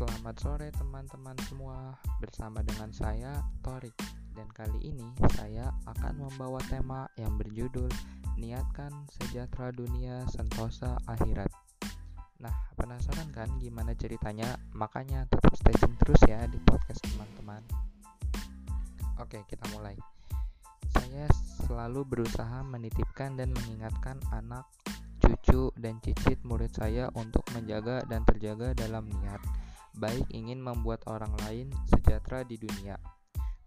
Selamat sore teman-teman semua. Bersama dengan saya Torik. Dan kali ini saya akan membawa tema yang berjudul Niatkan sejahtera dunia sentosa akhirat. Nah penasaran kan gimana ceritanya? Makanya tetap stay tune terus ya di podcast teman-teman. Oke kita mulai. Saya selalu berusaha menitipkan dan mengingatkan anak cucu, dan cicit murid saya untuk menjaga dan terjaga dalam niat baik ingin membuat orang lain sejahtera di dunia.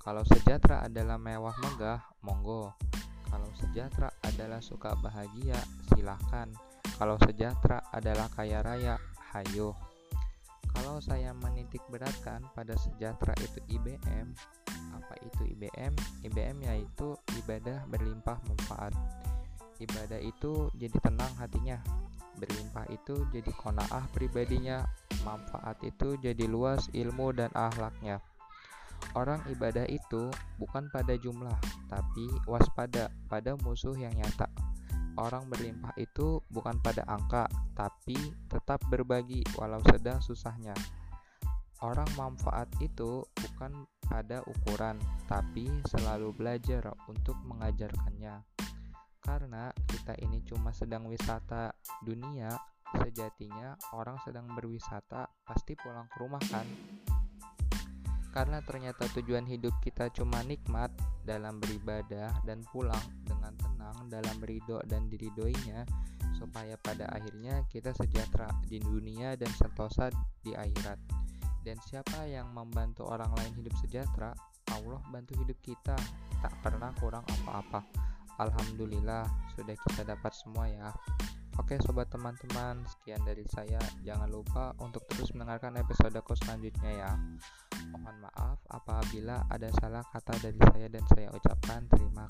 Kalau sejahtera adalah mewah megah, monggo. Kalau sejahtera adalah suka bahagia, silahkan. Kalau sejahtera adalah kaya raya, hayo. Kalau saya menitik beratkan pada sejahtera itu IBM, apa itu IBM? IBM yaitu ibadah berlimpah manfaat. Ibadah itu jadi tenang hatinya, berlimpah itu jadi konaah pribadinya, manfaat itu jadi luas ilmu dan akhlaknya. Orang ibadah itu bukan pada jumlah, tapi waspada pada musuh yang nyata. Orang berlimpah itu bukan pada angka, tapi tetap berbagi walau sedang susahnya. Orang manfaat itu bukan pada ukuran, tapi selalu belajar untuk mengajarkannya. Karena kita ini cuma sedang wisata dunia, Sejatinya orang sedang berwisata pasti pulang ke rumah kan? Karena ternyata tujuan hidup kita cuma nikmat dalam beribadah dan pulang dengan tenang dalam ridho dan diridoinya supaya pada akhirnya kita sejahtera di dunia dan sentosa di akhirat. Dan siapa yang membantu orang lain hidup sejahtera, Allah bantu hidup kita, tak pernah kurang apa-apa. Alhamdulillah, sudah kita dapat semua ya. Oke sobat teman-teman, sekian dari saya. Jangan lupa untuk terus mendengarkan episode episodeku selanjutnya ya. Mohon maaf apabila ada salah kata dari saya dan saya ucapkan terima